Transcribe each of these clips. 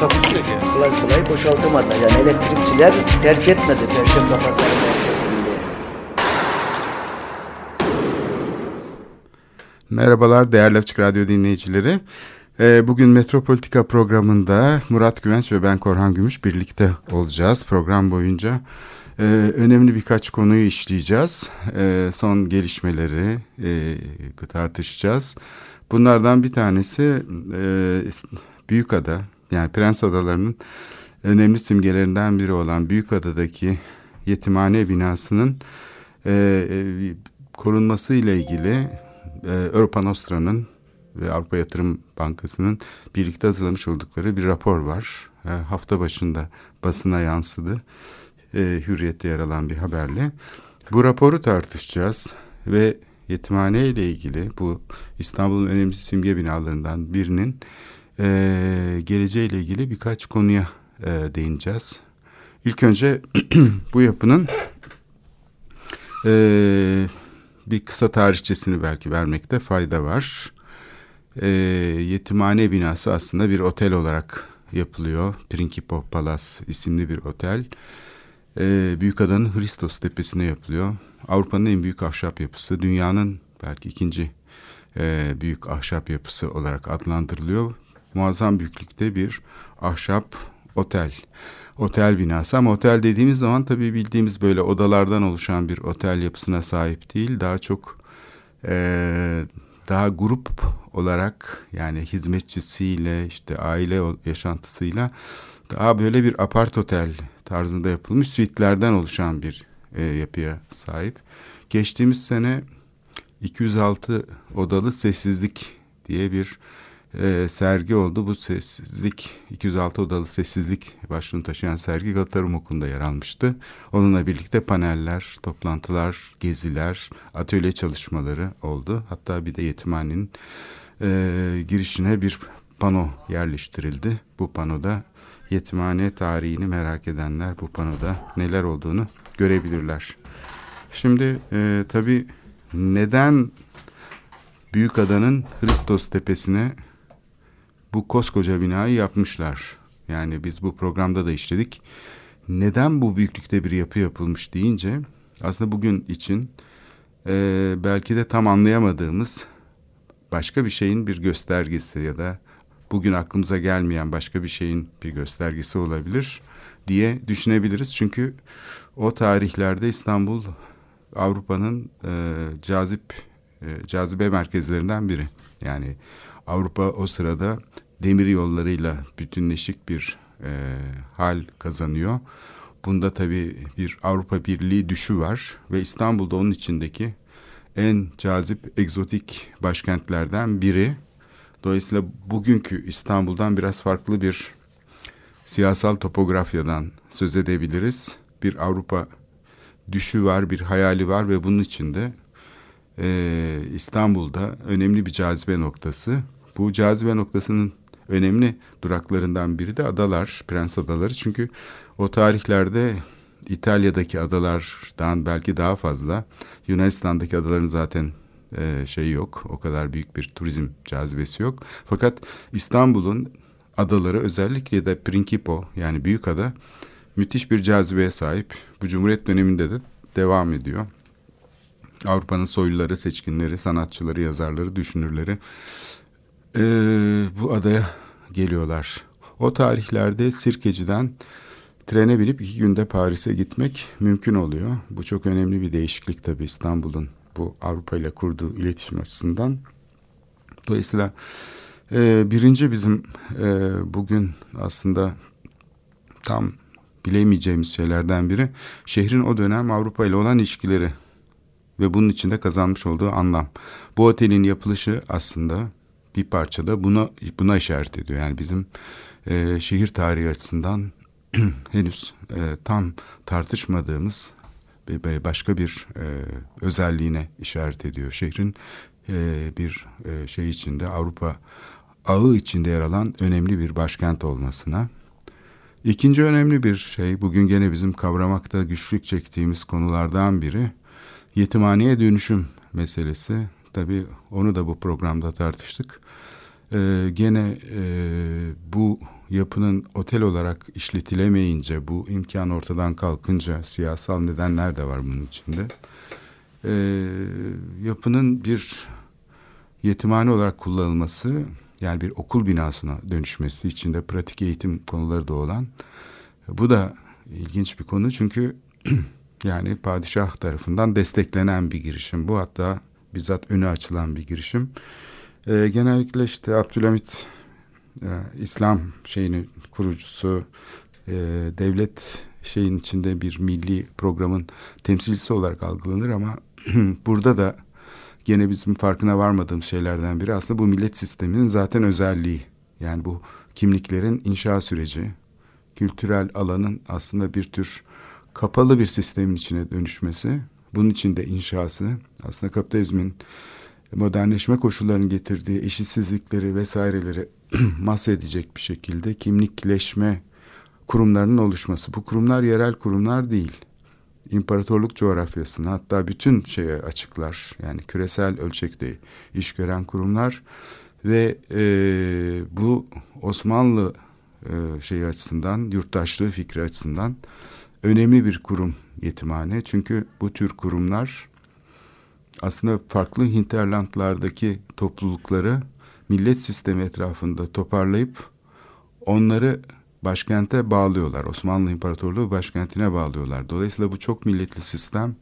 Takusuyor yani. kolay kolay boşaltamadılar. Yani elektrikçiler terk etmedi Perşembe Pazarı merkezinde. Merhabalar değerli Açık Radyo dinleyicileri. Ee, Bugün Metropolitika programında Murat Güvenç ve ben Korhan Gümüş birlikte olacağız. Program boyunca e, önemli birkaç konuyu işleyeceğiz. E, Son gelişmeleri e, tartışacağız. Bunlardan bir tanesi e, Büyükada yani Prens Adaları'nın önemli simgelerinden biri olan Büyükada'daki yetimhane binasının e, e, korunması ile ilgili e, Europa Nostra'nın ve Avrupa Yatırım Bankası'nın birlikte hazırlamış oldukları bir rapor var. E, hafta başında basına yansıdı. E, Hürriyet'te yer alan bir haberle. Bu raporu tartışacağız ve yetimhane ile ilgili bu İstanbul'un önemli simge binalarından birinin e, geleceğiyle ilgili birkaç konuya e, değineceğiz. İlk önce bu yapının e, bir kısa tarihçesini belki vermekte fayda var. E, yetimhane binası aslında bir otel olarak yapılıyor. Principo Palace isimli bir otel. E, Büyükada'nın Hristos Tepesi'ne yapılıyor. Avrupa'nın en büyük ahşap yapısı. Dünyanın belki ikinci e, büyük ahşap yapısı olarak adlandırılıyor. Muazzam büyüklükte bir ahşap otel. Otel binası ama otel dediğimiz zaman tabii bildiğimiz böyle odalardan oluşan bir otel yapısına sahip değil. Daha çok e, daha grup olarak yani hizmetçisiyle işte aile yaşantısıyla daha böyle bir apart otel tarzında yapılmış suitlerden oluşan bir e, yapıya sahip. Geçtiğimiz sene 206 odalı sessizlik diye bir e, sergi oldu. Bu sessizlik 206 odalı sessizlik başlığını taşıyan sergi Galata Rum Okulu'nda yer almıştı. Onunla birlikte paneller, toplantılar, geziler, atölye çalışmaları oldu. Hatta bir de yetimhanenin e, girişine bir pano yerleştirildi. Bu panoda yetimhane tarihini merak edenler bu panoda neler olduğunu görebilirler. Şimdi e, tabii neden Büyükada'nın Hristos Tepesi'ne bu koskoca binayı yapmışlar? Yani biz bu programda da işledik. Neden bu büyüklükte bir yapı yapılmış deyince aslında bugün için e, belki de tam anlayamadığımız başka bir şeyin bir göstergesi ya da bugün aklımıza gelmeyen başka bir şeyin bir göstergesi olabilir diye düşünebiliriz. Çünkü o tarihlerde İstanbul Avrupa'nın e, cazip e, cazibe merkezlerinden biri. Yani Avrupa o sırada demir yollarıyla bütünleşik bir e, hal kazanıyor. Bunda tabii bir Avrupa Birliği düşü var ve İstanbul'da onun içindeki en cazip egzotik başkentlerden biri. Dolayısıyla bugünkü İstanbul'dan biraz farklı bir siyasal topografyadan söz edebiliriz. Bir Avrupa düşü var, bir hayali var ve bunun içinde e, İstanbul'da önemli bir cazibe noktası. Bu cazibe noktasının önemli duraklarından biri de adalar, Prens Adaları. Çünkü o tarihlerde İtalya'daki adalardan belki daha fazla, Yunanistan'daki adaların zaten e, şey yok, o kadar büyük bir turizm cazibesi yok. Fakat İstanbul'un adaları özellikle de Principo yani büyük ada müthiş bir cazibeye sahip. Bu Cumhuriyet döneminde de devam ediyor. Avrupa'nın soyluları, seçkinleri, sanatçıları, yazarları, düşünürleri eee, bu adaya geliyorlar. O tarihlerde Sirkeci'den trene binip iki günde Paris'e gitmek mümkün oluyor. Bu çok önemli bir değişiklik tabii İstanbul'un bu Avrupa ile kurduğu iletişim açısından. Dolayısıyla eee, birinci bizim eee, bugün aslında tam bilemeyeceğimiz şeylerden biri şehrin o dönem Avrupa ile olan ilişkileri ve bunun içinde kazanmış olduğu anlam. Bu otelin yapılışı aslında bir parçada buna buna işaret ediyor. Yani bizim e, şehir tarihi açısından henüz e, tam tartışmadığımız başka bir e, özelliğine işaret ediyor. Şehrin e, bir e, şey içinde Avrupa ağı içinde yer alan önemli bir başkent olmasına. İkinci önemli bir şey bugün gene bizim kavramakta güçlük çektiğimiz konulardan biri yetimhaneye dönüşüm meselesi. Tabii onu da bu programda tartıştık. Ee, gene e, bu yapının otel olarak işletilemeyince, bu imkan ortadan kalkınca siyasal nedenler de var bunun içinde. Ee, yapının bir yetimhane olarak kullanılması, yani bir okul binasına dönüşmesi içinde pratik eğitim konuları da olan, bu da ilginç bir konu çünkü yani padişah tarafından desteklenen bir girişim. Bu hatta bizzat önü açılan bir girişim. Ee, genellikle işte Abdülhamit e, İslam şeyini kurucusu e, devlet şeyin içinde bir milli programın temsilcisi olarak algılanır ama burada da gene bizim farkına varmadığımız şeylerden biri aslında bu millet sisteminin zaten özelliği. Yani bu kimliklerin inşa süreci, kültürel alanın aslında bir tür kapalı bir sistemin içine dönüşmesi, bunun içinde inşası, aslında kapitalizmin modernleşme koşullarının getirdiği eşitsizlikleri vesaireleri mahsedecek bir şekilde kimlikleşme kurumlarının oluşması. Bu kurumlar yerel kurumlar değil. İmparatorluk coğrafyasını hatta bütün şeye açıklar. Yani küresel ölçekte iş gören kurumlar ve e, bu Osmanlı e, şeyi açısından, yurttaşlığı fikri açısından önemli bir kurum yetimhane. Çünkü bu tür kurumlar aslında farklı hinterlandlardaki toplulukları millet sistemi etrafında toparlayıp onları başkente bağlıyorlar. Osmanlı İmparatorluğu başkentine bağlıyorlar. Dolayısıyla bu çok milletli sistem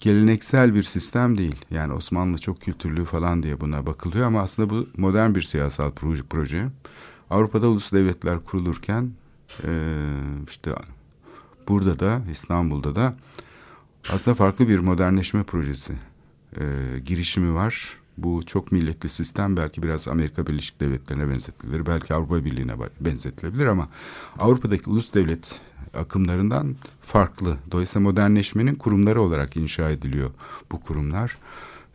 geleneksel bir sistem değil. Yani Osmanlı çok kültürlü falan diye buna bakılıyor ama aslında bu modern bir siyasal proje. Avrupa'da ulus devletler kurulurken işte burada da İstanbul'da da aslında farklı bir modernleşme projesi e, girişimi var. Bu çok milletli sistem belki biraz Amerika Birleşik Devletleri'ne benzetilebilir. Belki Avrupa Birliği'ne benzetilebilir ama Avrupa'daki ulus devlet akımlarından farklı. Dolayısıyla modernleşmenin kurumları olarak inşa ediliyor bu kurumlar.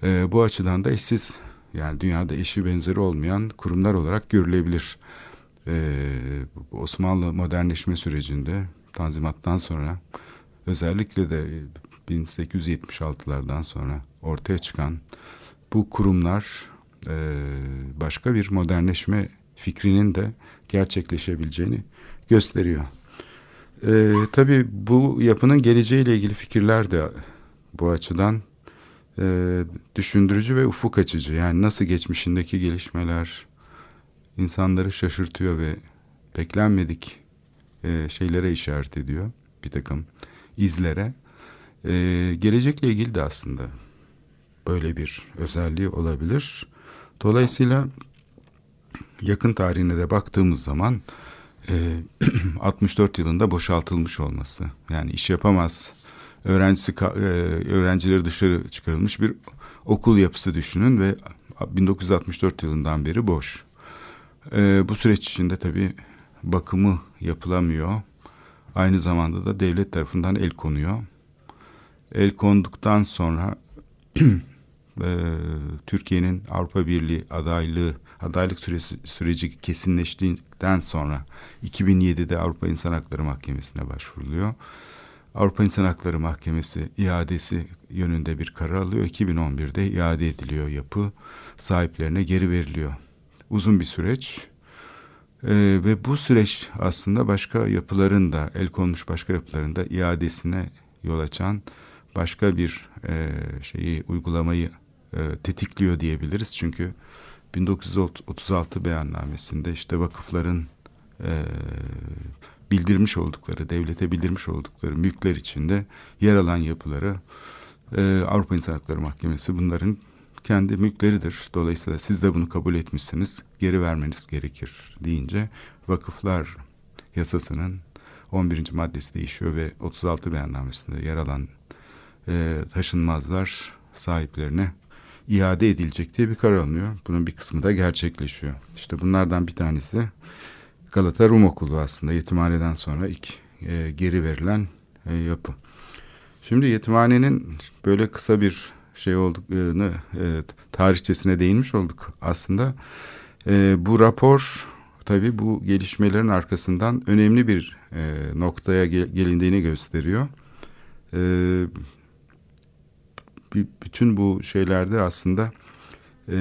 E, bu açıdan da eşsiz yani dünyada eşi benzeri olmayan kurumlar olarak görülebilir. E, Osmanlı modernleşme sürecinde Tanzimat'tan sonra özellikle de 1876'lardan sonra ortaya çıkan bu kurumlar e, başka bir modernleşme fikrinin de gerçekleşebileceğini gösteriyor. E, tabii bu yapının geleceğiyle ilgili fikirler de bu açıdan e, düşündürücü ve ufuk açıcı. Yani nasıl geçmişindeki gelişmeler insanları şaşırtıyor ve beklenmedik e, şeylere işaret ediyor bir takım izlere. E, gelecekle ilgili de aslında böyle bir özelliği olabilir. Dolayısıyla yakın tarihine de baktığımız zaman e, 64 yılında boşaltılmış olması yani iş yapamaz öğrencisi e, öğrencileri dışarı çıkarılmış bir okul yapısı düşünün ve 1964 yılından beri boş. E, bu süreç içinde tabii bakımı yapılamıyor. Aynı zamanda da devlet tarafından el konuyor. El konduktan sonra e, Türkiye'nin Avrupa Birliği adaylığı adaylık süresi, süreci kesinleştikten sonra 2007'de Avrupa İnsan Hakları Mahkemesi'ne başvuruluyor. Avrupa İnsan Hakları Mahkemesi iadesi yönünde bir karar alıyor. 2011'de iade ediliyor yapı sahiplerine geri veriliyor. Uzun bir süreç. Ee, ve bu süreç aslında başka yapıların da el konmuş başka yapıların da iadesine yol açan başka bir e, şeyi uygulamayı e, tetikliyor diyebiliriz. Çünkü 1936 beyannamesinde işte vakıfların e, bildirmiş oldukları, devlete bildirmiş oldukları mülkler içinde yer alan yapıları e, Avrupa İnsan Hakları Mahkemesi bunların kendi mülkleridir. Dolayısıyla siz de bunu kabul etmişsiniz, geri vermeniz gerekir deyince vakıflar yasasının 11. maddesi değişiyor ve 36 beyannamesinde yer alan e, taşınmazlar sahiplerine iade edilecek diye bir karar alınıyor. Bunun bir kısmı da gerçekleşiyor. İşte bunlardan bir tanesi Galata Rum Okulu aslında yetimhaneden sonra ilk e, geri verilen e, yapı. Şimdi yetimhanenin böyle kısa bir şey olduklarını e, tarihçesine değinmiş olduk aslında. E, bu rapor tabii bu gelişmelerin arkasından önemli bir e, noktaya gel, gelindiğini gösteriyor. E, bütün bu şeylerde aslında e,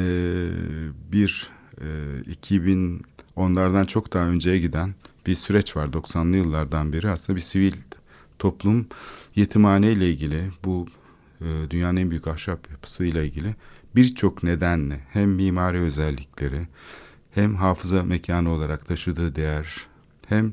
bir e, 2000 onlardan çok daha önceye giden bir süreç var. 90'lı yıllardan beri aslında bir sivil toplum yetimhane ile ilgili bu e, dünyanın en büyük ahşap yapısıyla ilgili birçok nedenle hem mimari özellikleri hem hafıza mekanı olarak taşıdığı değer hem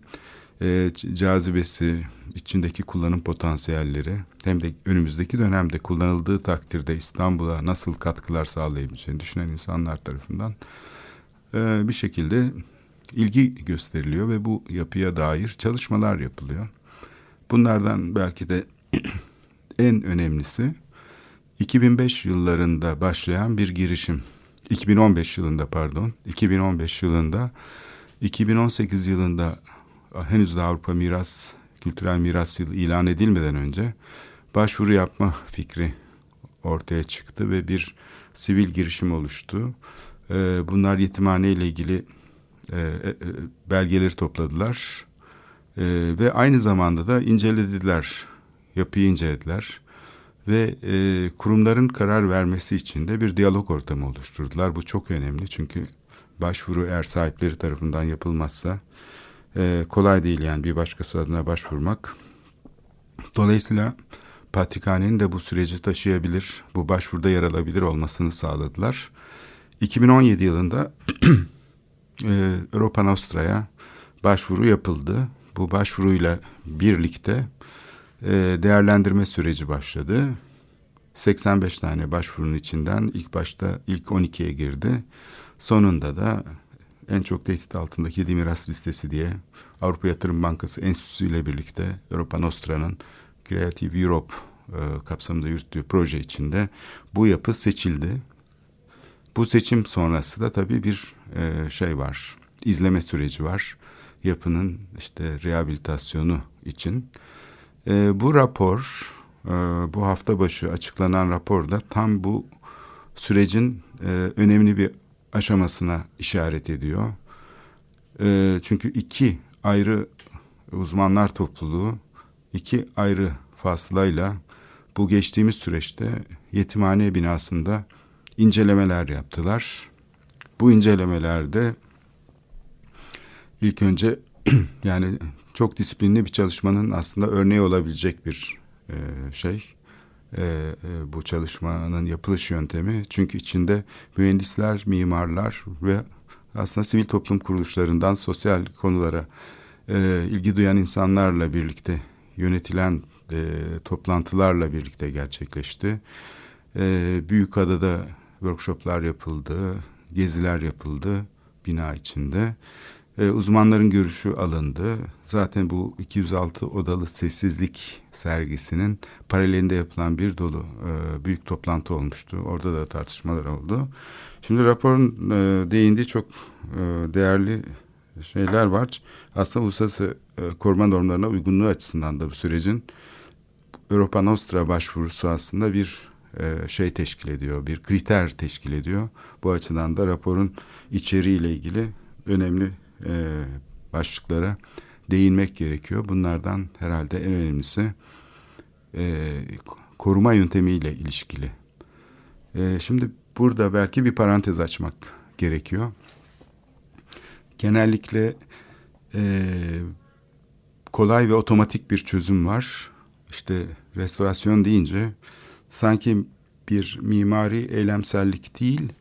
e, cazibesi içindeki kullanım potansiyelleri hem de önümüzdeki dönemde kullanıldığı takdirde İstanbul'a nasıl katkılar sağlayabileceğini düşünen insanlar tarafından e, bir şekilde ilgi gösteriliyor ve bu yapıya dair çalışmalar yapılıyor. Bunlardan belki de en önemlisi 2005 yıllarında başlayan bir girişim. 2015 yılında pardon, 2015 yılında 2018 yılında henüz de Avrupa Miras Kültürel Miras Yılı ilan edilmeden önce başvuru yapma fikri ortaya çıktı ve bir sivil girişim oluştu. Ee, bunlar yetimhane ile ilgili e, e, belgeleri topladılar e, ve aynı zamanda da incelediler, yapıyı incelediler ve e, kurumların karar vermesi için de bir diyalog ortamı oluşturdular. Bu çok önemli çünkü başvuru eğer sahipleri tarafından yapılmazsa e, kolay değil yani bir başkası adına başvurmak. Dolayısıyla Patrikhane'nin de bu süreci taşıyabilir, bu başvuruda yer alabilir olmasını sağladılar. 2017 yılında e, Europa Nostra'ya başvuru yapıldı. Bu başvuruyla birlikte e, değerlendirme süreci başladı. 85 tane başvurunun içinden ilk başta ilk 12'ye girdi. Sonunda da en çok tehdit altındaki Dimiras listesi diye Avrupa Yatırım Bankası Enstitüsü ile birlikte Europa Nostra'nın Creative Europe e, kapsamında yürüttüğü proje içinde bu yapı seçildi. Bu seçim sonrası da tabii bir e, şey var, izleme süreci var. Yapının işte rehabilitasyonu için. E, bu rapor, e, bu hafta başı açıklanan raporda tam bu sürecin e, önemli bir aşamasına işaret ediyor. E, çünkü iki ayrı uzmanlar topluluğu, iki ayrı fasılayla bu geçtiğimiz süreçte yetimhane binasında incelemeler yaptılar. Bu incelemelerde ilk önce yani çok disiplinli bir çalışmanın aslında örneği olabilecek bir e, şey. E, e, bu çalışmanın yapılış yöntemi. Çünkü içinde mühendisler, mimarlar ve aslında sivil toplum kuruluşlarından sosyal konulara e, ilgi duyan insanlarla birlikte yönetilen e, toplantılarla birlikte gerçekleşti. E, Büyükada'da workshoplar yapıldı, geziler yapıldı bina içinde. E, uzmanların görüşü alındı. Zaten bu 206 odalı sessizlik sergisinin paralelinde yapılan bir dolu e, büyük toplantı olmuştu. Orada da tartışmalar oldu. Şimdi raporun e, değindiği çok e, değerli şeyler var. Aslında uluslararası e, koruma normlarına uygunluğu açısından da bu sürecin Europa Nostra başvurusu aslında bir e, şey teşkil ediyor, bir kriter teşkil ediyor. Bu açıdan da raporun içeriğiyle ilgili önemli e, başlıklara değinmek gerekiyor. Bunlardan herhalde en önemlisi e, koruma yöntemiyle ilişkili. E, şimdi burada belki bir parantez açmak gerekiyor. Genellikle e, kolay ve otomatik bir çözüm var. İşte restorasyon deyince sanki bir mimari eylemsellik değil,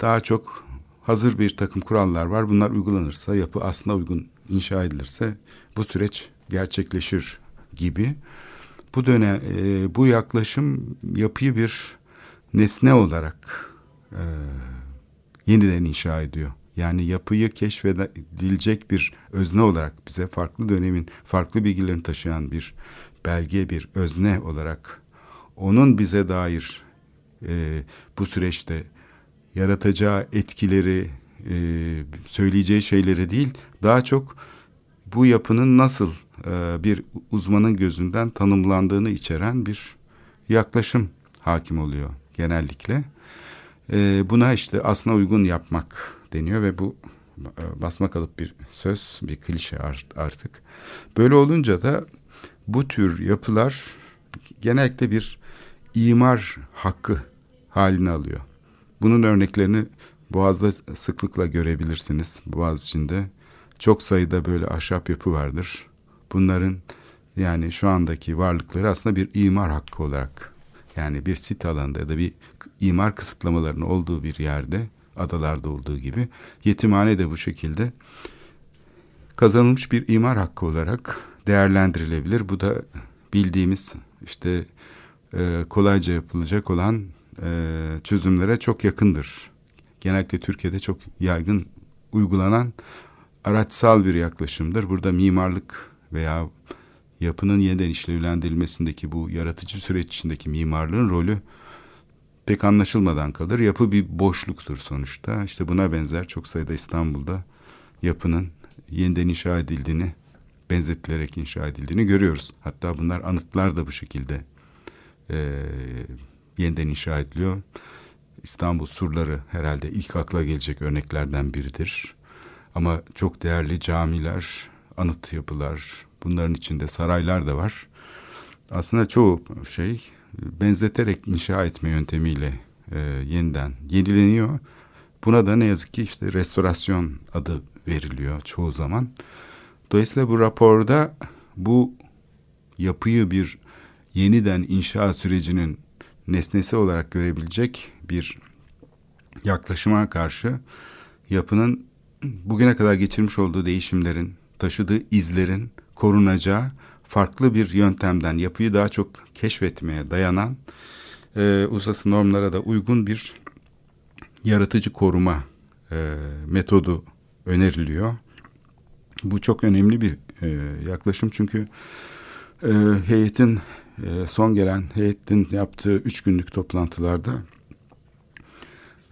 daha çok hazır bir takım kurallar var. Bunlar uygulanırsa, yapı aslında uygun inşa edilirse bu süreç gerçekleşir gibi. Bu dönem, e, bu yaklaşım yapıyı bir nesne olarak e, yeniden inşa ediyor. Yani yapıyı keşfedilecek bir özne olarak bize farklı dönemin farklı bilgilerini taşıyan bir belge, bir özne olarak onun bize dair e, bu süreçte yaratacağı etkileri e, söyleyeceği şeyleri değil, daha çok bu yapının nasıl e, bir uzmanın gözünden tanımlandığını içeren bir yaklaşım hakim oluyor genellikle. E, buna işte aslına uygun yapmak deniyor ve bu e, basma kalıp bir söz, bir klişe artık. Böyle olunca da bu tür yapılar genellikle bir imar hakkı halini alıyor. Bunun örneklerini Boğaz'da sıklıkla görebilirsiniz. Boğaz içinde çok sayıda böyle ahşap yapı vardır. Bunların yani şu andaki varlıkları aslında bir imar hakkı olarak yani bir sit alanda ya da bir imar kısıtlamalarının olduğu bir yerde adalarda olduğu gibi yetimhane de bu şekilde kazanılmış bir imar hakkı olarak değerlendirilebilir. Bu da bildiğimiz işte e, kolayca yapılacak olan e, çözümlere çok yakındır. Genellikle Türkiye'de çok yaygın uygulanan araçsal bir yaklaşımdır. Burada mimarlık veya yapının yeniden işlevlendirilmesindeki bu yaratıcı süreç içindeki mimarlığın rolü pek anlaşılmadan kalır. Yapı bir boşluktur sonuçta. İşte buna benzer çok sayıda İstanbul'da yapının yeniden inşa edildiğini, benzetilerek inşa edildiğini görüyoruz. Hatta bunlar anıtlar da bu şekilde e, yeniden inşa ediliyor. İstanbul surları herhalde ilk akla gelecek örneklerden biridir. Ama çok değerli camiler, anıt yapılar, bunların içinde saraylar da var. Aslında çoğu şey benzeterek inşa etme yöntemiyle e, yeniden yenileniyor. Buna da ne yazık ki işte restorasyon adı veriliyor çoğu zaman. Dolayısıyla bu raporda bu yapıyı bir yeniden inşa sürecinin nesnesi olarak görebilecek bir yaklaşıma karşı yapının bugüne kadar geçirmiş olduğu değişimlerin, taşıdığı izlerin korunacağı farklı bir yöntemden yapıyı daha çok keşfetmeye dayanan e, uluslararası normlara da uygun bir yaratıcı koruma e, metodu öneriliyor. Bu çok önemli bir e, yaklaşım çünkü e, heyetin e, son gelen heyetin yaptığı üç günlük toplantılarda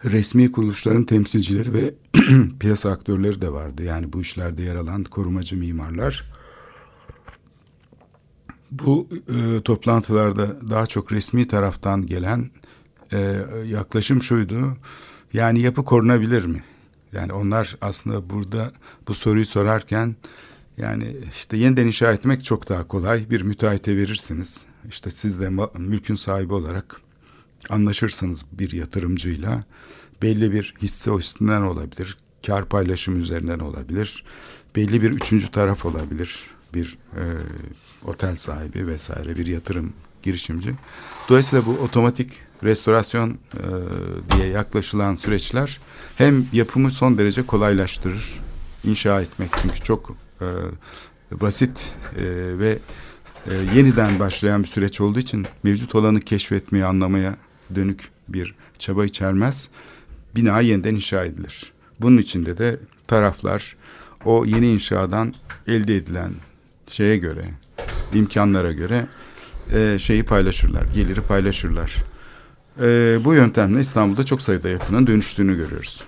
resmi kuruluşların temsilcileri ve piyasa aktörleri de vardı. Yani bu işlerde yer alan korumacı mimarlar. Bu e, toplantılarda daha çok resmi taraftan gelen e, yaklaşım şuydu. Yani yapı korunabilir mi? Yani onlar aslında burada bu soruyu sorarken yani işte yeniden inşa etmek çok daha kolay. Bir müteahhite verirsiniz. İşte siz de mülkün sahibi olarak anlaşırsınız bir yatırımcıyla. Belli bir hisse üstünden olabilir. Kar paylaşımı üzerinden olabilir. Belli bir üçüncü taraf olabilir. Bir e, otel sahibi vesaire bir yatırım girişimci. Dolayısıyla bu otomatik restorasyon e, diye yaklaşılan süreçler hem yapımı son derece kolaylaştırır. İnşa etmek çünkü çok e, basit e, ve e, yeniden başlayan bir süreç olduğu için mevcut olanı keşfetmeye, anlamaya dönük bir çaba içermez. Bina yeniden inşa edilir. Bunun içinde de taraflar o yeni inşadan elde edilen şeye göre, imkanlara göre e, şeyi paylaşırlar, geliri paylaşırlar. E, bu yöntemle İstanbul'da çok sayıda yapının dönüştüğünü görüyoruz.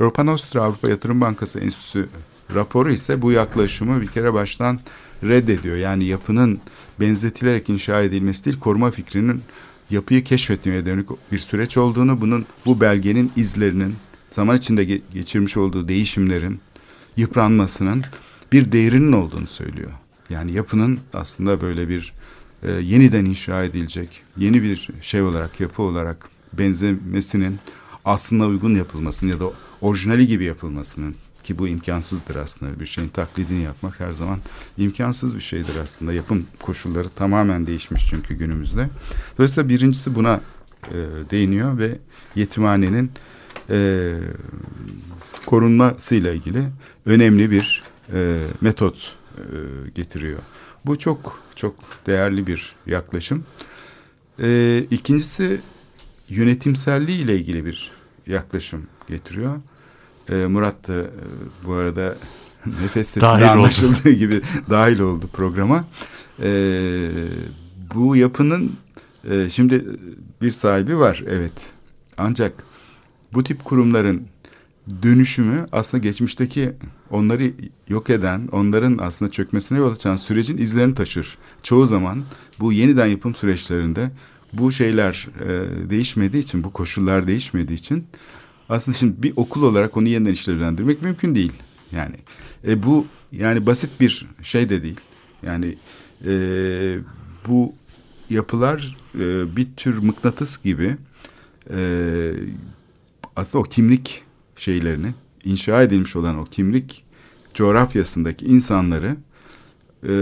Europa Nostra Avrupa Yatırım Bankası Enstitüsü raporu ise bu yaklaşımı bir kere baştan reddediyor. Yani yapının benzetilerek inşa edilmesi değil, koruma fikrinin yapıyı keşfetmeye dönük bir süreç olduğunu, bunun bu belgenin izlerinin zaman içinde ge- geçirmiş olduğu değişimlerin yıpranmasının bir değerinin olduğunu söylüyor. Yani yapının aslında böyle bir e, yeniden inşa edilecek yeni bir şey olarak yapı olarak benzemesinin aslında uygun yapılmasının ya da orijinali gibi yapılmasının ki bu imkansızdır aslında bir şeyin taklidini yapmak her zaman imkansız bir şeydir aslında yapım koşulları tamamen değişmiş çünkü günümüzde dolayısıyla birincisi buna e, değiniyor ve yetimhanenin e, korunmasıyla ilgili önemli bir e, metot e, getiriyor. Bu çok çok değerli bir yaklaşım. E, ikincisi yönetimselliği ile ilgili bir yaklaşım getiriyor. E, Murat da e, bu arada nefes sesinde anlaşıldığı gibi dahil oldu programa. E, bu yapının e, şimdi bir sahibi var evet. Ancak bu tip kurumların dönüşümü aslında geçmişteki onları yok eden, onların aslında çökmesine yol açan sürecin izlerini taşır. Çoğu zaman bu yeniden yapım süreçlerinde bu şeyler e, değişmediği için, bu koşullar değişmediği için aslında şimdi bir okul olarak onu yeniden işlevlendirmek mümkün değil. Yani e, bu yani basit bir şey de değil. Yani e, bu yapılar e, bir tür mıknatıs gibi e, aslında o kimlik şeylerini inşa edilmiş olan o kimlik coğrafyasındaki insanları e,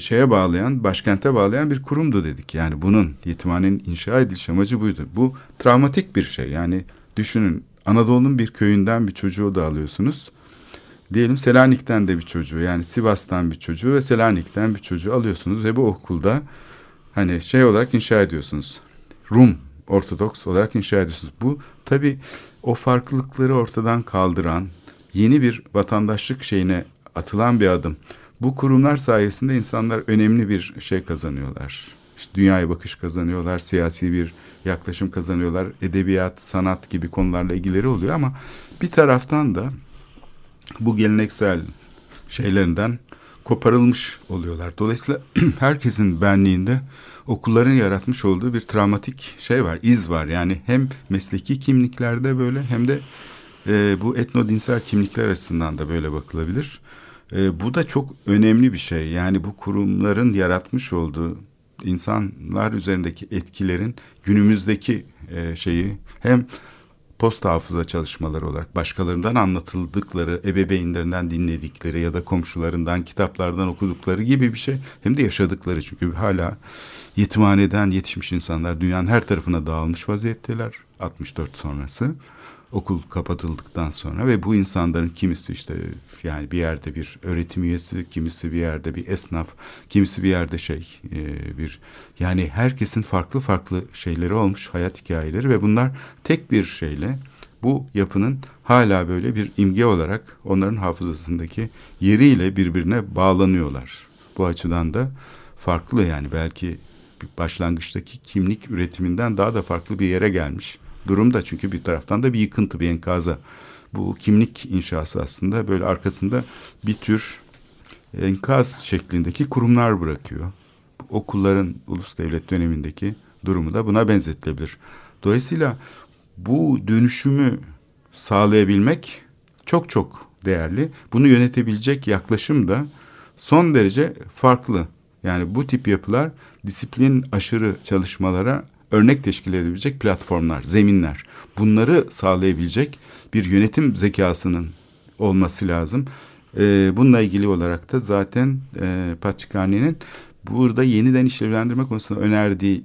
şeye bağlayan, başkente bağlayan bir kurumdu dedik. Yani bunun yetimhanenin inşa ediliş amacı buydu. Bu travmatik bir şey. Yani düşünün Anadolu'nun bir köyünden bir çocuğu da alıyorsunuz. Diyelim Selanik'ten de bir çocuğu yani Sivas'tan bir çocuğu ve Selanik'ten bir çocuğu alıyorsunuz ve bu okulda hani şey olarak inşa ediyorsunuz. Rum Ortodoks olarak inşa ediyorsunuz. Bu tabi o farklılıkları ortadan kaldıran yeni bir vatandaşlık şeyine atılan bir adım. Bu kurumlar sayesinde insanlar önemli bir şey kazanıyorlar. İşte dünyaya bakış kazanıyorlar, siyasi bir yaklaşım kazanıyorlar, edebiyat, sanat gibi konularla ilgileri oluyor ama bir taraftan da bu geleneksel şeylerinden koparılmış oluyorlar. Dolayısıyla herkesin benliğinde okulların yaratmış olduğu bir travmatik şey var, iz var. Yani hem mesleki kimliklerde böyle hem de e, bu etnodinsel kimlikler açısından da böyle bakılabilir. E, bu da çok önemli bir şey. Yani bu kurumların yaratmış olduğu insanlar üzerindeki etkilerin günümüzdeki e, şeyi hem post hafıza çalışmaları olarak başkalarından anlatıldıkları, ebeveynlerinden dinledikleri ya da komşularından, kitaplardan okudukları gibi bir şey. Hem de yaşadıkları çünkü hala yetimhaneden yetişmiş insanlar dünyanın her tarafına dağılmış vaziyetteler 64 sonrası okul kapatıldıktan sonra ve bu insanların kimisi işte yani bir yerde bir öğretim üyesi, kimisi bir yerde bir esnaf, kimisi bir yerde şey e, bir yani herkesin farklı farklı şeyleri olmuş hayat hikayeleri ve bunlar tek bir şeyle bu yapının hala böyle bir imge olarak onların hafızasındaki yeriyle birbirine bağlanıyorlar. Bu açıdan da farklı yani belki başlangıçtaki kimlik üretiminden daha da farklı bir yere gelmiş durumda. Çünkü bir taraftan da bir yıkıntı, bir enkaza. Bu kimlik inşası aslında böyle arkasında bir tür enkaz şeklindeki kurumlar bırakıyor. Okulların ulus devlet dönemindeki durumu da buna benzetilebilir. Dolayısıyla bu dönüşümü sağlayabilmek çok çok değerli. Bunu yönetebilecek yaklaşım da son derece farklı. Yani bu tip yapılar disiplin aşırı çalışmalara örnek teşkil edebilecek platformlar, zeminler. Bunları sağlayabilecek bir yönetim zekasının olması lazım. Ee, bununla ilgili olarak da zaten e, Patrikhani'nin burada yeniden işlevlendirme konusunda önerdiği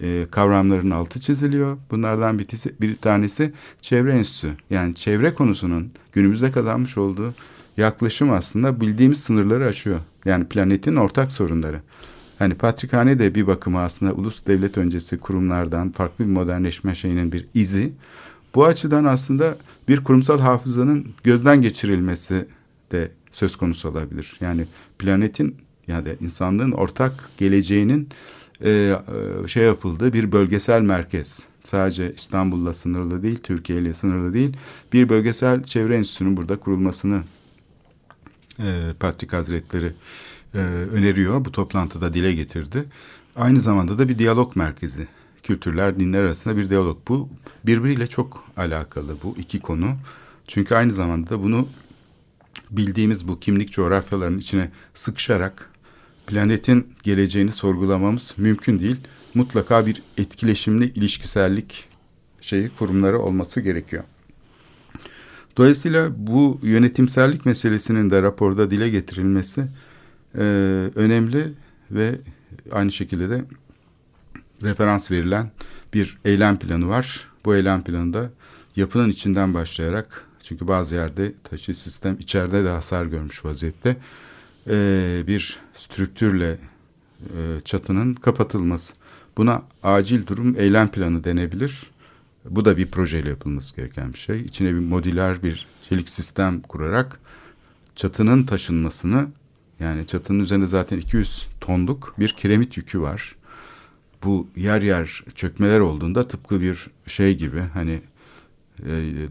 e, kavramların altı çiziliyor. Bunlardan bir, bir tanesi çevre enstitüsü. Yani çevre konusunun günümüzde kazanmış olduğu yaklaşım aslında bildiğimiz sınırları aşıyor. Yani planetin ortak sorunları. Hani Patrikhane de bir bakıma aslında ulus devlet öncesi kurumlardan farklı bir modernleşme şeyinin bir izi. Bu açıdan aslında bir kurumsal hafızanın gözden geçirilmesi de söz konusu olabilir. Yani planetin ya da insanlığın ortak geleceğinin e, e, şey yapıldığı bir bölgesel merkez. Sadece İstanbul'la sınırlı değil, Türkiye ile sınırlı değil. Bir bölgesel çevre enstitüsünün burada kurulmasını e, Patrik Hazretleri e, öneriyor. Bu toplantıda dile getirdi. Aynı zamanda da bir diyalog merkezi. Kültürler, dinler arasında bir diyalog. Bu birbiriyle çok alakalı bu iki konu. Çünkü aynı zamanda da bunu bildiğimiz bu kimlik coğrafyalarının içine sıkışarak planetin geleceğini sorgulamamız mümkün değil. Mutlaka bir etkileşimli ilişkisellik şeyi kurumları olması gerekiyor. Dolayısıyla bu yönetimsellik meselesinin de raporda dile getirilmesi e, önemli ve aynı şekilde de referans verilen bir eylem planı var. Bu eylem planında yapının içinden başlayarak çünkü bazı yerde taşı sistem içeride de hasar görmüş vaziyette e, bir strüktürle e, çatının kapatılması. Buna acil durum eylem planı denebilir. Bu da bir projeyle yapılması gereken bir şey. İçine bir modüler bir çelik sistem kurarak çatının taşınmasını yani çatının üzerinde zaten 200 tonluk bir kiremit yükü var. Bu yer yer çökmeler olduğunda tıpkı bir şey gibi hani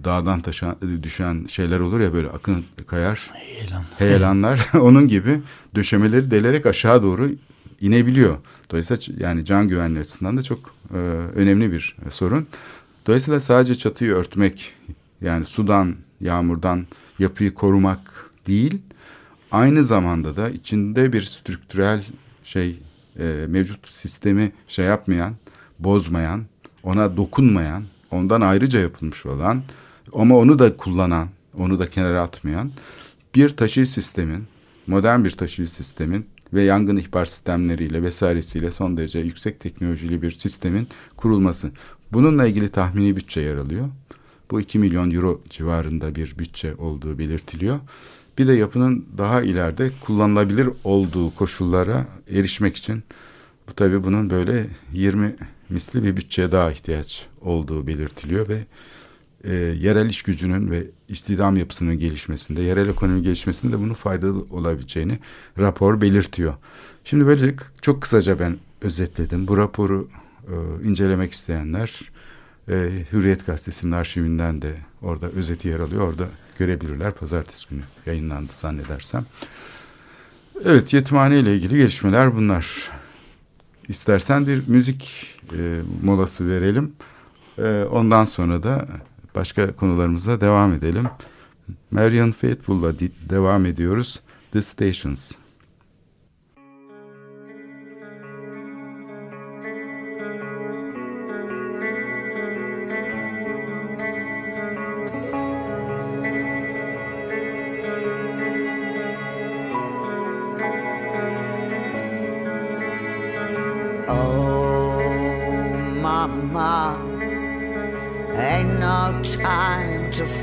dağdan taşan, düşen şeyler olur ya böyle akın kayar. Heyelan. Heyelanlar onun gibi döşemeleri delerek aşağı doğru inebiliyor. Dolayısıyla yani can güvenliği açısından da çok e, önemli bir e, sorun. Dolayısıyla sadece çatıyı örtmek yani sudan, yağmurdan yapıyı korumak değil, aynı zamanda da içinde bir strüktürel şey e, mevcut sistemi şey yapmayan, bozmayan, ona dokunmayan, ondan ayrıca yapılmış olan ama onu da kullanan, onu da kenara atmayan bir taşıyıcı sistemin, modern bir taşıyıcı sistemin ve yangın ihbar sistemleriyle vesairesiyle son derece yüksek teknolojili bir sistemin kurulması. Bununla ilgili tahmini bütçe yer alıyor. Bu 2 milyon euro civarında bir bütçe olduğu belirtiliyor. Bir de yapının daha ileride kullanılabilir olduğu koşullara erişmek için bu tabii bunun böyle 20 misli bir bütçeye daha ihtiyaç olduğu belirtiliyor ve e, yerel iş gücünün ve istihdam yapısının gelişmesinde, yerel ekonomi gelişmesinde de bunun faydalı olabileceğini rapor belirtiyor. Şimdi böylece çok kısaca ben özetledim. Bu raporu e, incelemek isteyenler e, Hürriyet Gazetesi'nin arşivinden de orada özeti yer alıyor. Orada görebilirler. Pazartesi günü yayınlandı zannedersem. Evet yetimhane ile ilgili gelişmeler bunlar. İstersen bir müzik e, molası verelim. E, ondan sonra da başka konularımıza devam edelim. Marian Faithful'la devam ediyoruz. The Stations.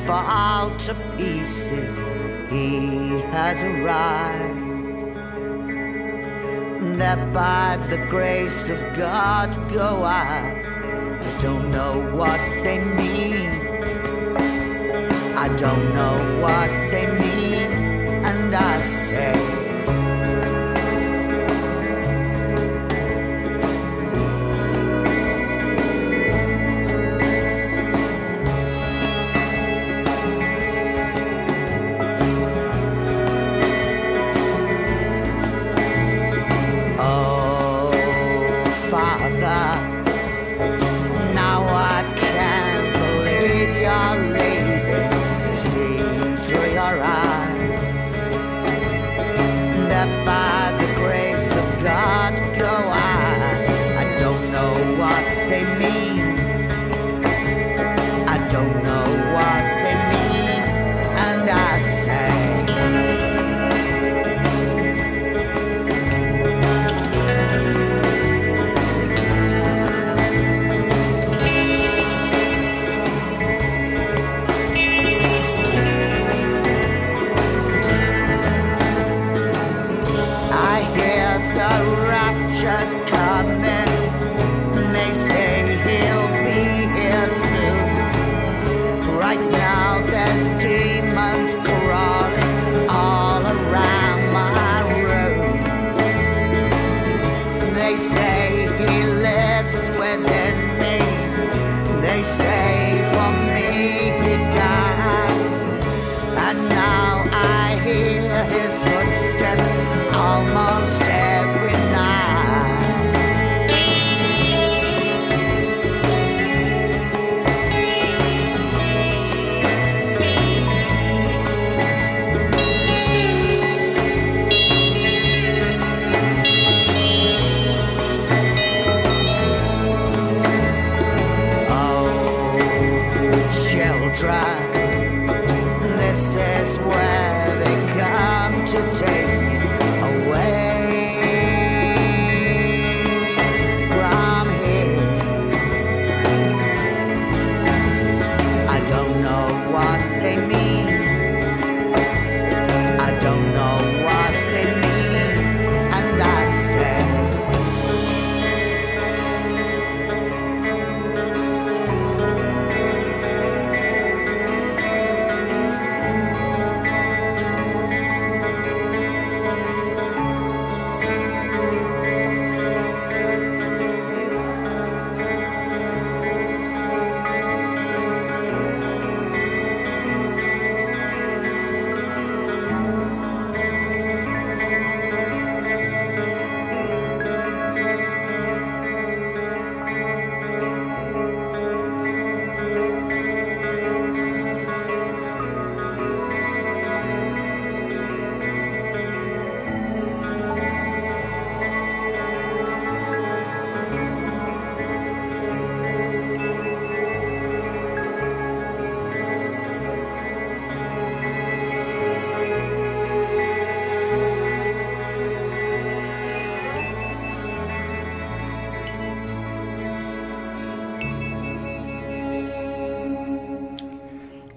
Fall to pieces, he has arrived. That by the grace of God go I. I don't know what they mean. I don't know what they mean, and I say.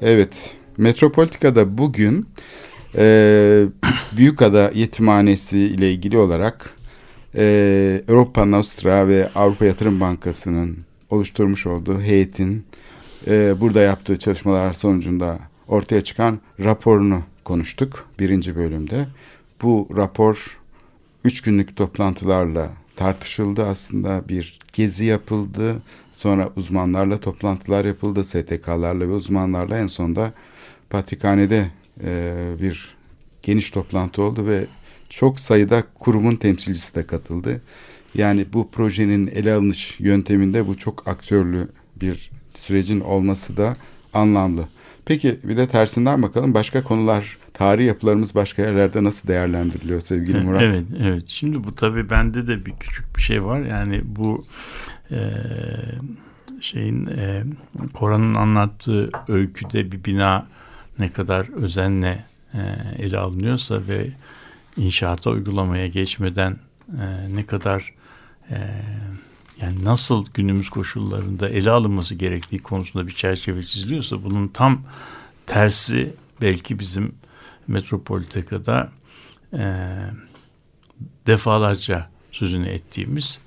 Evet, Metropolitika'da bugün e, Büyükada Yetimhanesi ile ilgili olarak e, Europa Nostra ve Avrupa Yatırım Bankası'nın oluşturmuş olduğu heyetin e, burada yaptığı çalışmalar sonucunda ortaya çıkan raporunu konuştuk birinci bölümde. Bu rapor üç günlük toplantılarla tartışıldı aslında. Bir gezi yapıldı. Sonra uzmanlarla toplantılar yapıldı. STK'larla ve uzmanlarla. En sonunda Patrikhane'de e, bir geniş toplantı oldu ve çok sayıda kurumun temsilcisi de katıldı. Yani bu projenin ele alınış yönteminde bu çok aktörlü bir sürecin olması da anlamlı. Peki bir de tersinden bakalım başka konular tarihi yapılarımız başka yerlerde nasıl değerlendiriliyor sevgili Murat? Evet, evet. Şimdi bu tabii bende de bir küçük bir şey var. Yani bu e, şeyin e, Koran'ın anlattığı öyküde bir bina ne kadar özenle e, ele alınıyorsa ve inşaata uygulamaya geçmeden e, ne kadar e, yani nasıl günümüz koşullarında ele alınması gerektiği konusunda bir çerçeve çiziliyorsa bunun tam tersi belki bizim Metropolitika'da e, defalarca sözünü ettiğimiz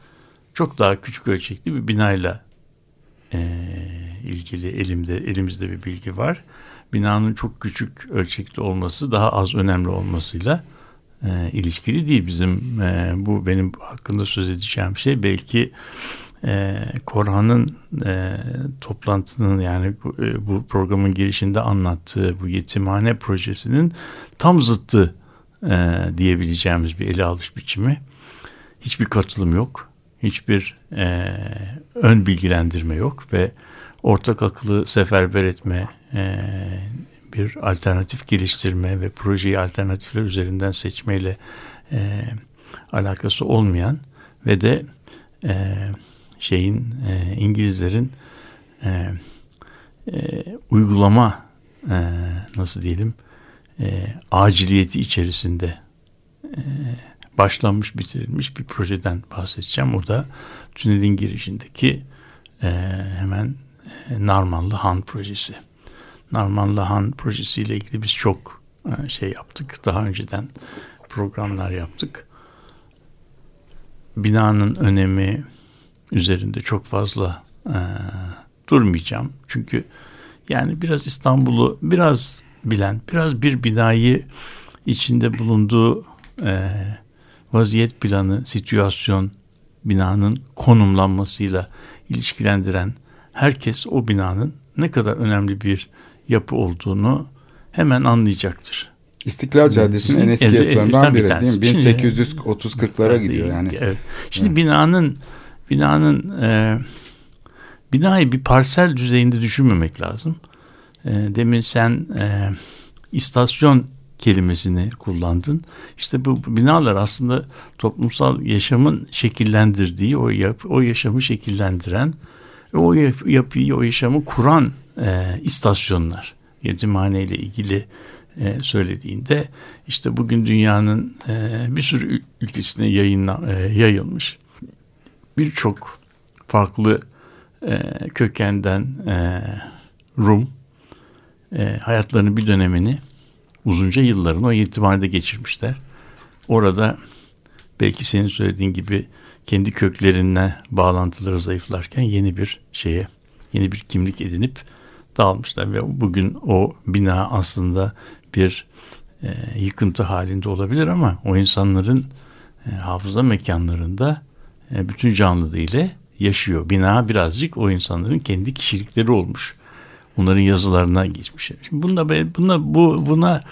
çok daha küçük ölçekli bir binayla e, ilgili elimde elimizde bir bilgi var. Binanın çok küçük ölçekli olması daha az önemli olmasıyla e, ilişkili değil. Bizim e, bu benim hakkında söz edeceğim şey belki e, Korhan'ın e, toplantının yani bu, e, bu programın girişinde anlattığı bu yetimhane projesinin tam zıttı e, diyebileceğimiz bir ele alış biçimi. Hiçbir katılım yok. Hiçbir e, ön bilgilendirme yok ve ortak akıllı seferber etme, e, bir alternatif geliştirme ve projeyi alternatifler üzerinden seçmeyle e, alakası olmayan ve de e, şeyin e, İngilizlerin e, e, uygulama e, nasıl diyelim e, aciliyeti içerisinde e, başlanmış bitirilmiş bir projeden bahsedeceğim. O da tünelin girişindeki e, hemen e, Narmanlı Han projesi. Narmanlı Han projesiyle ilgili biz çok e, şey yaptık. Daha önceden programlar yaptık. Binanın önemi üzerinde çok fazla e, durmayacağım. Çünkü yani biraz İstanbul'u biraz bilen, biraz bir binayı içinde bulunduğu e, vaziyet planı, situasyon, binanın konumlanmasıyla ilişkilendiren herkes o binanın ne kadar önemli bir yapı olduğunu hemen anlayacaktır. İstiklal Caddesi'nin en eski yapılarından biri değil mi? 1830-40'lara gidiyor yani. Evet. Şimdi evet. binanın binanın e, binayı bir parsel düzeyinde düşünmemek lazım. E, demin sen e, istasyon kelimesini kullandın. İşte bu binalar aslında toplumsal yaşamın şekillendirdiği, o yap, o yaşamı şekillendiren, o yap, yapıyı, o yaşamı kuran e, istasyonlar. Yetimhane ile ilgili e, söylediğinde işte bugün dünyanın e, bir sürü ülkesine yayınla, e, yayılmış birçok farklı e, kökenden e, Rum e, hayatlarının bir dönemini uzunca yıllarını o yetimhanede geçirmişler. Orada belki senin söylediğin gibi kendi köklerinden bağlantıları zayıflarken yeni bir şeye, yeni bir kimlik edinip dağılmışlar ve bugün o bina aslında bir e, yıkıntı halinde olabilir ama o insanların e, hafıza mekanlarında e, bütün canlılığıyla yaşıyor. Bina birazcık o insanların kendi kişilikleri olmuş. Onların yazılarına geçmiş. Şimdi bunda, buna, bu, buna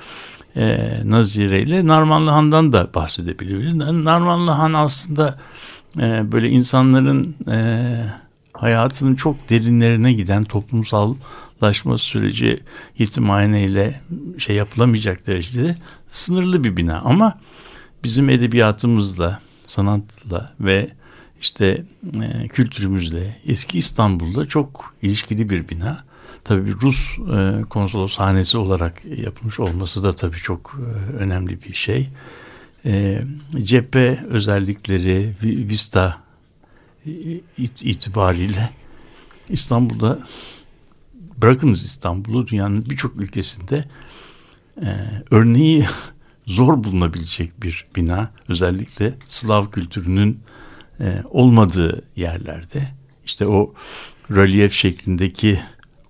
e, nazireyle Narmanlı Han'dan da bahsedebiliriz. Narmanlı Han aslında e, böyle insanların e, hayatının çok derinlerine giden toplumsallaşma süreci yetimhaneyle şey yapılamayacak derecede sınırlı bir bina. Ama bizim edebiyatımızla, sanatla ve işte e, kültürümüzle eski İstanbul'da çok ilişkili bir bina. Tabii Rus e, konsoloshanesi olarak yapılmış olması da tabii çok e, önemli bir şey. E, cephe özellikleri Vista it, itibariyle İstanbul'da bırakınız İstanbul'u dünyanın birçok ülkesinde e, örneği zor bulunabilecek bir bina. Özellikle Slav kültürünün e, olmadığı yerlerde işte o rölyef şeklindeki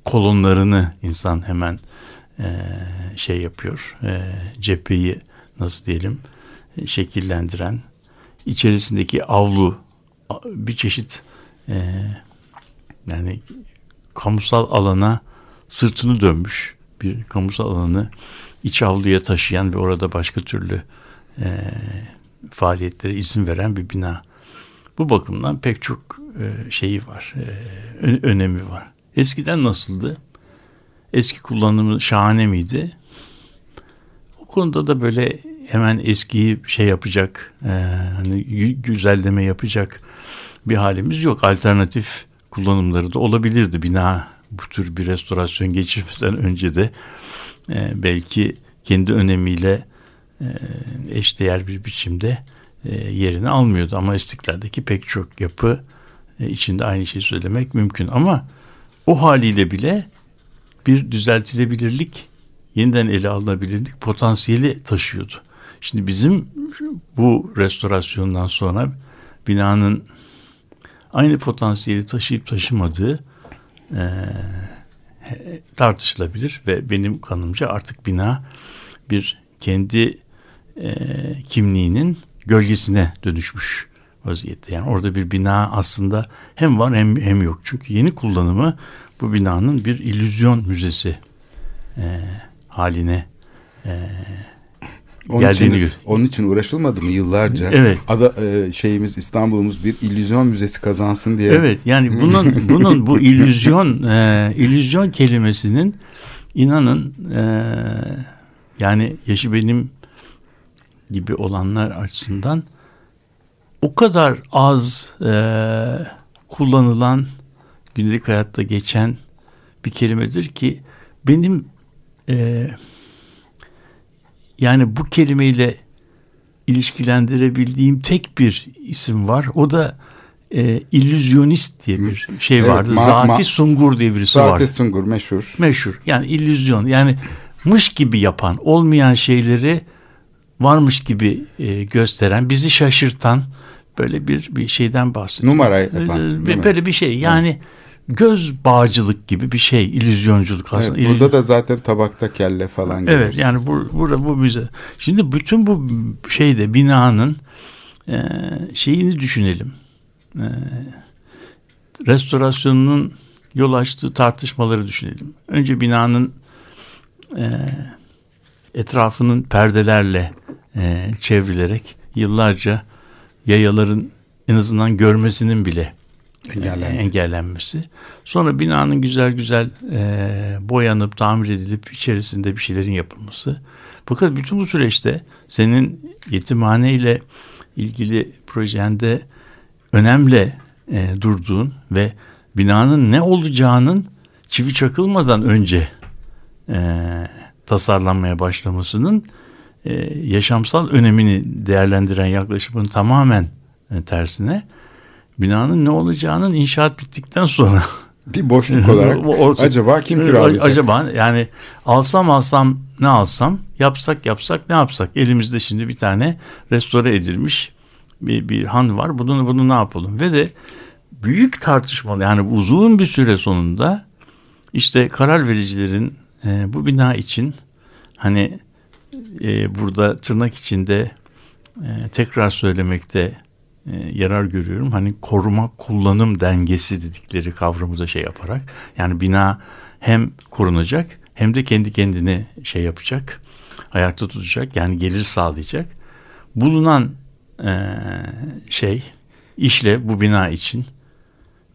kolonlarını insan hemen e, şey yapıyor. E, cepheyi nasıl diyelim e, şekillendiren içerisindeki avlu bir çeşit e, yani kamusal alana sırtını dönmüş bir kamusal alanı iç avluya taşıyan ve orada başka türlü e, faaliyetlere izin veren bir bina. Bu bakımdan pek çok e, şeyi var, e, önemi var. Eskiden nasıldı? Eski kullanımı şahane miydi? O konuda da böyle hemen eskiyi şey yapacak, e, hani gü- güzelleme yapacak bir halimiz yok. Alternatif kullanımları da olabilirdi. Bina bu tür bir restorasyon geçirmeden önce de e, belki kendi önemiyle e, eşdeğer bir biçimde e, yerini almıyordu. Ama İstiklal'deki pek çok yapı e, içinde aynı şeyi söylemek mümkün. Ama o haliyle bile bir düzeltilebilirlik, yeniden ele alınabilirlik potansiyeli taşıyordu. Şimdi bizim bu restorasyondan sonra binanın aynı potansiyeli taşıyıp taşımadığı e, tartışılabilir ve benim kanımca artık bina bir kendi e, kimliğinin gölgesine dönüşmüş vaziyette. Yani orada bir bina aslında hem var hem, hem yok. Çünkü yeni kullanımı bu binanın bir illüzyon müzesi e, haline e, Onun geldiğini için, onun için uğraşılmadı mı yıllarca? Evet. Ada, e, şeyimiz İstanbul'umuz bir illüzyon müzesi kazansın diye. Evet yani bunun bunun bu illüzyon e, illüzyon kelimesinin inanın e, yani yaşı benim gibi olanlar açısından o kadar az e, kullanılan gündelik hayatta geçen bir kelimedir ki benim e, yani bu kelimeyle ilişkilendirebildiğim tek bir isim var. O da e, illüzyonist diye bir şey Evet, vardı. ma- Zati ma- Sungur diye birisi Zaten vardı. Sungur meşhur. Meşhur. Yani illüzyon. Yani mış gibi yapan, olmayan şeyleri varmış gibi e, gösteren, bizi şaşırtan böyle bir bir şeyden bahsediyor. Numara yapan. Böyle bir şey. Yani göz bağcılık gibi bir şey, illüzyonculuk Evet, aslında. burada da zaten tabakta kelle falan Evet görüyoruz. yani bu, burada bu bize. Şimdi bütün bu şeyde binanın e, şeyini düşünelim. E, restorasyonunun yol açtığı tartışmaları düşünelim. Önce binanın e, etrafının perdelerle e, çevrilerek yıllarca yayaların en azından görmesinin bile Engellendi. engellenmesi. Sonra binanın güzel güzel e, boyanıp tamir edilip içerisinde bir şeylerin yapılması. Fakat bütün bu süreçte senin yetimhane ile ilgili projende önemli e, durduğun ve binanın ne olacağının çivi çakılmadan önce e, tasarlanmaya başlamasının e, yaşamsal önemini değerlendiren yaklaşımın tamamen e, tersine binanın ne olacağının inşaat bittikten sonra. Bir boşluk olarak orta- acaba kim kiralayacak? Acaba yani alsam alsam ne alsam yapsak yapsak ne yapsak? Elimizde şimdi bir tane restore edilmiş bir, bir han var. Bunu, bunu ne yapalım? Ve de büyük tartışmalı yani uzun bir süre sonunda işte karar vericilerin e, bu bina için hani e, burada tırnak içinde e, tekrar söylemekte yarar görüyorum. Hani koruma kullanım dengesi dedikleri kavramı da şey yaparak yani bina hem korunacak hem de kendi kendine şey yapacak ayakta tutacak yani gelir sağlayacak. Bulunan e, şey işle bu bina için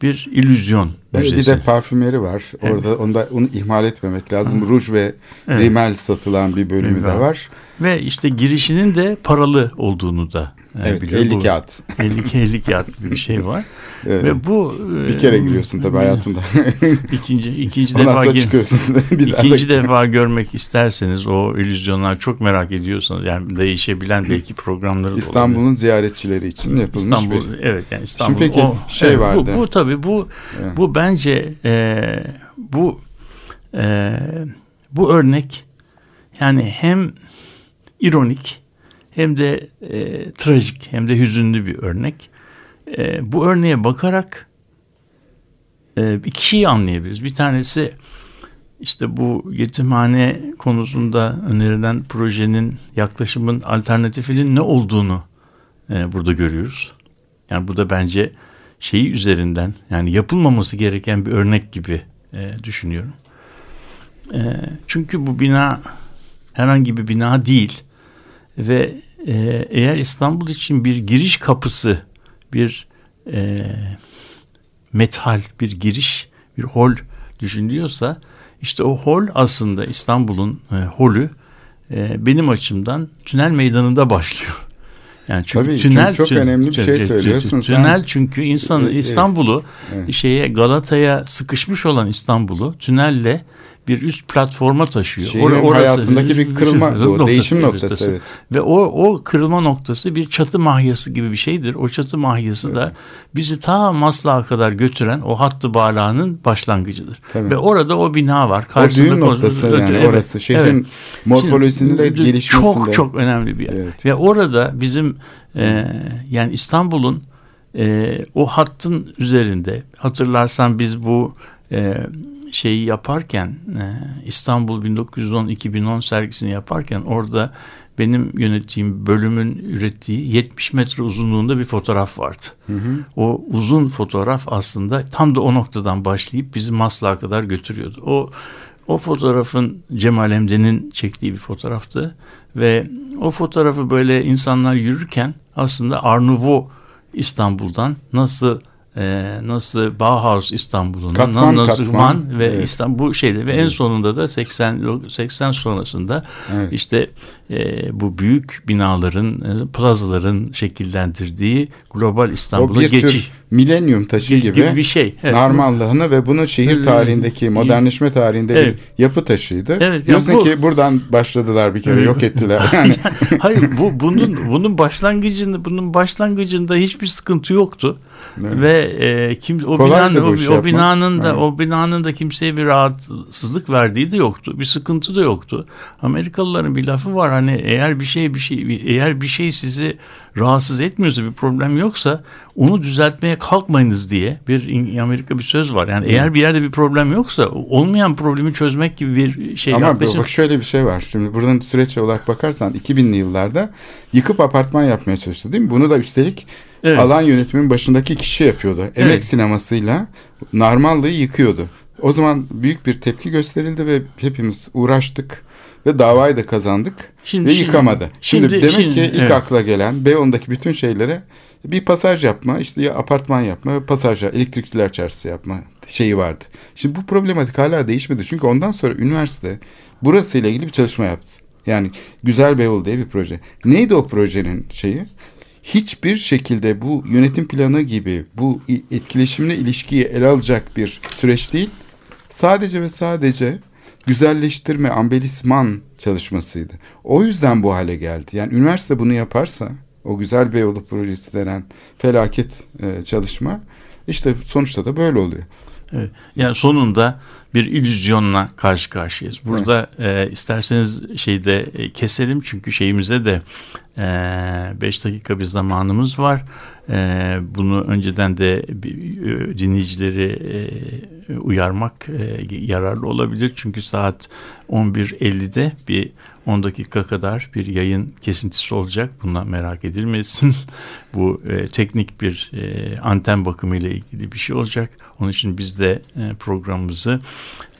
bir illüzyon Bir müzesi. de parfümeri var. Orada onu da onu ihmal etmemek lazım. Ruj ve Evet. rimel satılan bir bölümü Rimel. de var. Ve işte girişinin de paralı olduğunu da e, Evet, biliyorum. 50 Bu- kağıt. 50, 50 kağıt gibi bir şey var. Evet. Ve bu Bir e, kere giriyorsun tabii hayatında. İkinci, ikinci Ondan defa sonra çıkıyorsun. bir daha İkinci defa görmek isterseniz o illüzyonlar çok merak ediyorsanız yani değişebilen belki programları. İstanbul'un ziyaretçileri için yapılmış İstanbul bir evet yani İstanbul. peki şey evet, vardı. Bu, bu tabii bu Evet. bu bence e, bu e, bu örnek yani hem ironik hem de e, trajik hem de hüzünlü bir örnek. E, bu örneğe bakarak e, iki şeyi anlayabiliriz. Bir tanesi işte bu yetimhane konusunda önerilen projenin yaklaşımın alternatifinin ne olduğunu e, burada görüyoruz. Yani bu da bence şeyi üzerinden yani yapılmaması gereken bir örnek gibi e, düşünüyorum. E, çünkü bu bina herhangi bir bina değil ve e, eğer İstanbul için bir giriş kapısı, bir e, metal, bir giriş, bir hol düşünülüyorsa işte o hol aslında İstanbul'un e, holü e, benim açımdan tünel meydanında başlıyor. Yani çünkü Tabii, tünel çok, çok önemli bir şey söylüyorsun. Tünel çünkü insan İstanbul'u evet. şeye Galata'ya sıkışmış olan İstanbul'u tünelle bir üst platforma taşıyor. Şehrin Or orası, hayatındaki bir kırılma, bir, noktası, değişim noktası. Evet. Ve o, o kırılma noktası bir çatı mahyası gibi bir şeydir. O çatı mahyası evet. da bizi ta Maslak'a kadar götüren o hattı bağlağının başlangıcıdır. Tabii. Ve orada o bina var. Karşısında o düğün noktası yani evet, orası. Şehrin evet. morfolojisinde de gelişmesinde. Çok çok önemli bir yer. Evet. Ve orada bizim e, yani İstanbul'un e, o hattın üzerinde hatırlarsan biz bu e, şeyi yaparken e, İstanbul 1910-2010 sergisini yaparken orada benim yönettiğim bölümün ürettiği 70 metre uzunluğunda bir fotoğraf vardı. Hı hı. O uzun fotoğraf aslında tam da o noktadan başlayıp bizi Maslak'a kadar götürüyordu. O o fotoğrafın Cemal Emre'nin çektiği bir fotoğraftı ve o fotoğrafı böyle insanlar yürürken aslında Arnavut İstanbul'dan nasıl e, nasıl Bauhaus İstanbul'un katman, ve evet. İstanbul bu şeyde ve evet. en sonunda da 80 80 sonrasında evet. işte e, bu büyük binaların e, plazaların şekillendirdiği global İstanbul'a geçiş milenyum taşı gibi, gibi bir şey. Evet. Narmallığını ve bunun şehir tarihindeki, modernleşme tarihinde evet. bir yapı taşıydı. Evet, Diyorsun bu, ki buradan başladılar bir kere, yok ettiler. Yani. Hayır, bu bunun bunun başlangıcında bunun başlangıcında hiçbir sıkıntı yoktu. Evet. Ve e, kim o binanın o, o binanın da evet. o binanın da kimseye bir rahatsızlık verdiği de yoktu. Bir sıkıntı da yoktu. Amerikalıların bir lafı var hani eğer bir şey bir şey eğer bir şey sizi rahatsız etmiyorsa bir problem yoksa onu düzeltmeye kalkmayınız diye bir Amerika bir söz var. Yani hmm. eğer bir yerde bir problem yoksa olmayan problemi çözmek gibi bir şey. Ama yaklaşım. bak şöyle bir şey var. Şimdi buradan süreç olarak bakarsan 2000'li yıllarda yıkıp apartman yapmaya çalıştı değil mi? Bunu da üstelik evet. alan yönetimin başındaki kişi yapıyordu. Emek evet. sinemasıyla Narmallı'yı yıkıyordu. O zaman büyük bir tepki gösterildi ve hepimiz uğraştık ve davayı da kazandık şimdi, ve yıkamadı. Şimdi, şimdi demek şimdi, ki ilk evet. akla gelen Beyoğlu'ndaki bütün şeylere bir pasaj yapma, işte ya apartman yapma, pasajla elektrikçiler çarşısı yapma şeyi vardı. Şimdi bu problematik hala değişmedi. Çünkü ondan sonra üniversite burası ile ilgili bir çalışma yaptı. Yani Güzel Beyoğlu diye bir proje. Neydi o projenin şeyi? Hiçbir şekilde bu yönetim planı gibi bu etkileşimli ilişkiyi ele alacak bir süreç değil. Sadece ve sadece güzelleştirme, ambelisman çalışmasıydı. O yüzden bu hale geldi. Yani üniversite bunu yaparsa o güzel Beyoğlu projesi denen felaket e, çalışma işte sonuçta da böyle oluyor. Evet. Yani sonunda bir illüzyonla karşı karşıyayız. Burada evet. e, isterseniz şeyde e, keselim çünkü şeyimize de 5 e, dakika bir zamanımız var. E, bunu önceden de e, dinleyicileri e, uyarmak e, yararlı olabilir. Çünkü saat 11.50'de bir 10 dakika kadar bir yayın kesintisi olacak. Bundan merak edilmesin. Bu e, teknik bir e, anten bakımı ile ilgili bir şey olacak. Onun için biz de e, programımızı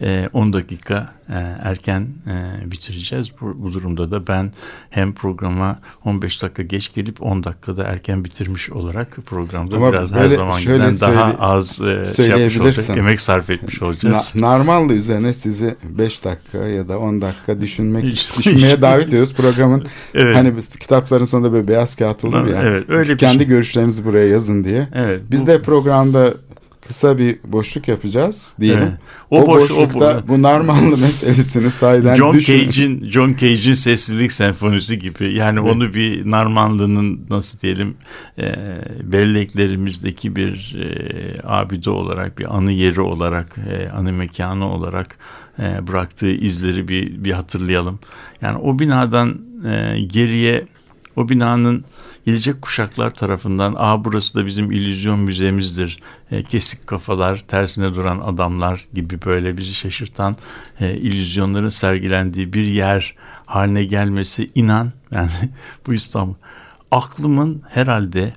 e, 10 dakika e, erken e, bitireceğiz. Bu, bu durumda da ben hem programa 15 dakika geç gelip 10 dakikada erken bitirmiş olarak programda Ama biraz her zamankinden daha az e, şey yapmış olacak, emek sarf etmiş olacağız. Na, normalde üzerine sizi 5 dakika ya da 10 dakika düşünmek düşünmeye davet ediyoruz. Programın evet. hani kitapların sonunda böyle beyaz kağıt olur ya. Evet, öyle kendi görüşlerinizi buraya yazın diye. Evet, Biz bu... de programda kısa bir boşluk yapacağız diyelim. Evet. O, o boş, boşlukta o, bu narmanlı meselesini sahiden John Cage'in John Cage'in Sessizlik Senfonisi gibi. Yani evet. onu bir narmanlının nasıl diyelim e, belleklerimizdeki bir e, abide olarak bir anı yeri olarak e, anı mekanı olarak e, bıraktığı izleri bir, bir hatırlayalım. Yani o binadan e, geriye o binanın gelecek kuşaklar tarafından aa burası da bizim illüzyon müzemizdir. E, kesik kafalar, tersine duran adamlar gibi böyle bizi şaşırtan e, illüzyonların sergilendiği bir yer haline gelmesi inan yani bu İstanbul aklımın herhalde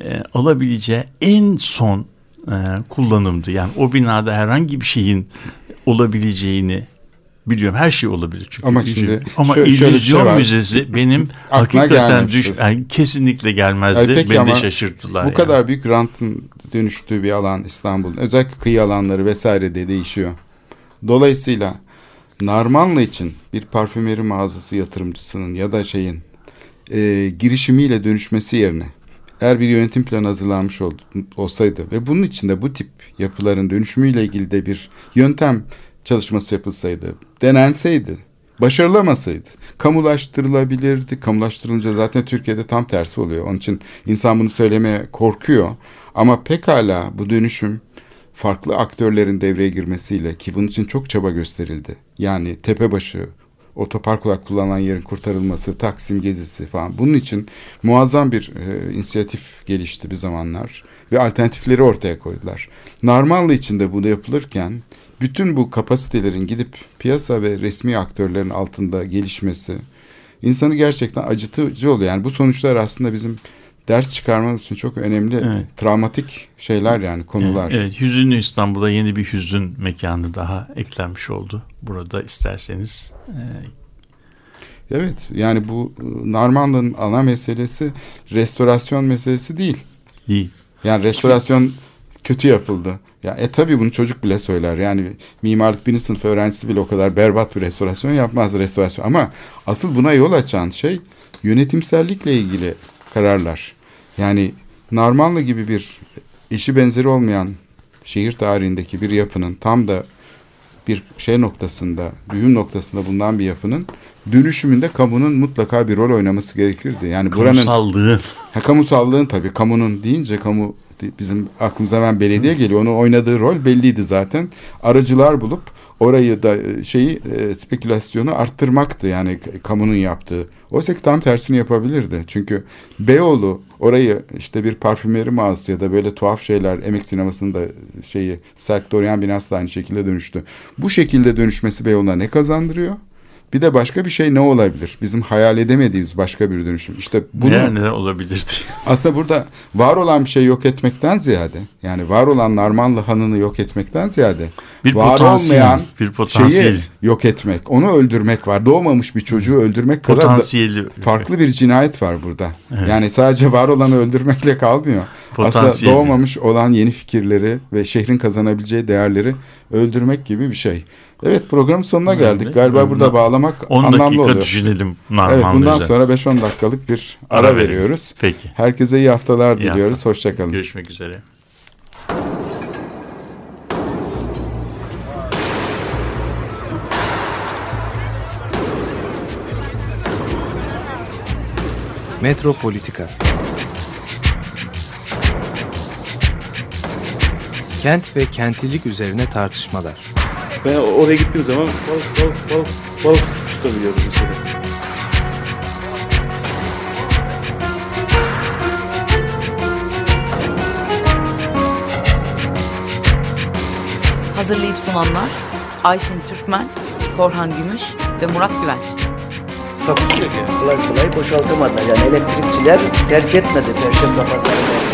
e, alabileceği en son e, kullanımdı. Yani o binada herhangi bir şeyin olabileceğini biliyorum. Her şey olabilir çünkü. Ama Bir şimdi şey- ama şöyle- şey illüzyon var. müzesi benim hakikaten düş, yani kesinlikle gelmezdi. Peki Beni de şaşırttılar. Bu yani. kadar büyük rantın dönüştüğü bir alan İstanbul'un. Özellikle kıyı alanları vesaire de değişiyor. Dolayısıyla Narmanlı için bir parfümeri mağazası yatırımcısının ya da şeyin e, girişimiyle dönüşmesi yerine eğer bir yönetim planı hazırlanmış ol, olsaydı ve bunun içinde bu tip yapıların dönüşümüyle ilgili de bir yöntem çalışması yapılsaydı, denenseydi, başarılamasaydı, kamulaştırılabilirdi. Kamulaştırılınca zaten Türkiye'de tam tersi oluyor. Onun için insan bunu söylemeye korkuyor. Ama pekala bu dönüşüm farklı aktörlerin devreye girmesiyle ki bunun için çok çaba gösterildi. Yani tepebaşı, otopark olarak kullanılan yerin kurtarılması, Taksim gezisi falan. Bunun için muazzam bir e, inisiyatif gelişti bir zamanlar ve alternatifleri ortaya koydular. Narmanlı için de bunu yapılırken bütün bu kapasitelerin gidip piyasa ve resmi aktörlerin altında gelişmesi insanı gerçekten acıtıcı oluyor. Yani bu sonuçlar aslında bizim ders çıkarmamız için çok önemli Evet. travmatik şeyler yani konular. Evet, Hüzünlü İstanbul'a yeni bir hüzün mekanı daha eklenmiş oldu. Burada isterseniz e, Evet yani bu e, Narmanlı'nın ana meselesi restorasyon meselesi değil. değil. Yani restorasyon kötü yapıldı. Ya e tabii bunu çocuk bile söyler. Yani mimarlık birinci sınıf öğrencisi bile o kadar berbat bir restorasyon yapmaz restorasyon. Ama asıl buna yol açan şey yönetimsellikle ilgili kararlar. Yani Narmanlı gibi bir eşi benzeri olmayan şehir tarihindeki bir yapının tam da bir şey noktasında, düğüm noktasında bulunan bir yapının dönüşümünde kamunun mutlaka bir rol oynaması gerekirdi. Yani buranın Kamusallığın Ha, kamusallığın tabii kamunun deyince kamu bizim aklımıza hemen belediye geliyor. Onun oynadığı rol belliydi zaten. Aracılar bulup orayı da e, şeyi e, spekülasyonu arttırmaktı yani kamunun yaptığı. Oysa ki tam tersini yapabilirdi. Çünkü Beyoğlu orayı işte bir parfümeri mağazası ya da böyle tuhaf şeyler emek sinemasının da şeyi Serk Dorian binası da aynı şekilde dönüştü. Bu şekilde dönüşmesi Beyoğlu'na ne kazandırıyor? Bir de başka bir şey ne olabilir? Bizim hayal edemediğimiz başka bir dönüşüm. İşte bunu neler neler olabilirdi. aslında burada var olan bir şey yok etmekten ziyade yani var olan Narmanlı hanını yok etmekten ziyade Bir var olmayan bir potansiyel. şeyi yok etmek, onu öldürmek var. Doğmamış bir çocuğu öldürmek kadar da Potansiyeli farklı bir cinayet var burada. Yani sadece var olanı öldürmekle kalmıyor. Aslında Potansiyeli. doğmamış olan yeni fikirleri ve şehrin kazanabileceği değerleri öldürmek gibi bir şey. Evet programın sonuna geldik. Galiba burada bağlamak 10 anlamlı dakika oluyor. düşünelim Evet Narmanlı bundan üzerine. sonra 5-10 dakikalık bir ara, Ara verelim. veriyoruz. Peki. Herkese iyi haftalar İyi diliyoruz. hafta. Hoşçakalın. Görüşmek üzere. Metropolitika Kent ve kentlilik üzerine tartışmalar. Ben oraya gittiğim zaman balık balık balık balık tutabiliyorum mesela. Hazırlayıp sunanlar Aysin Türkmen, Korhan Gümüş ve Murat Güvenç. Yani. Kolay kolay boşaltamadılar. Yani elektrikçiler terk etmedi Perşembe Pazarı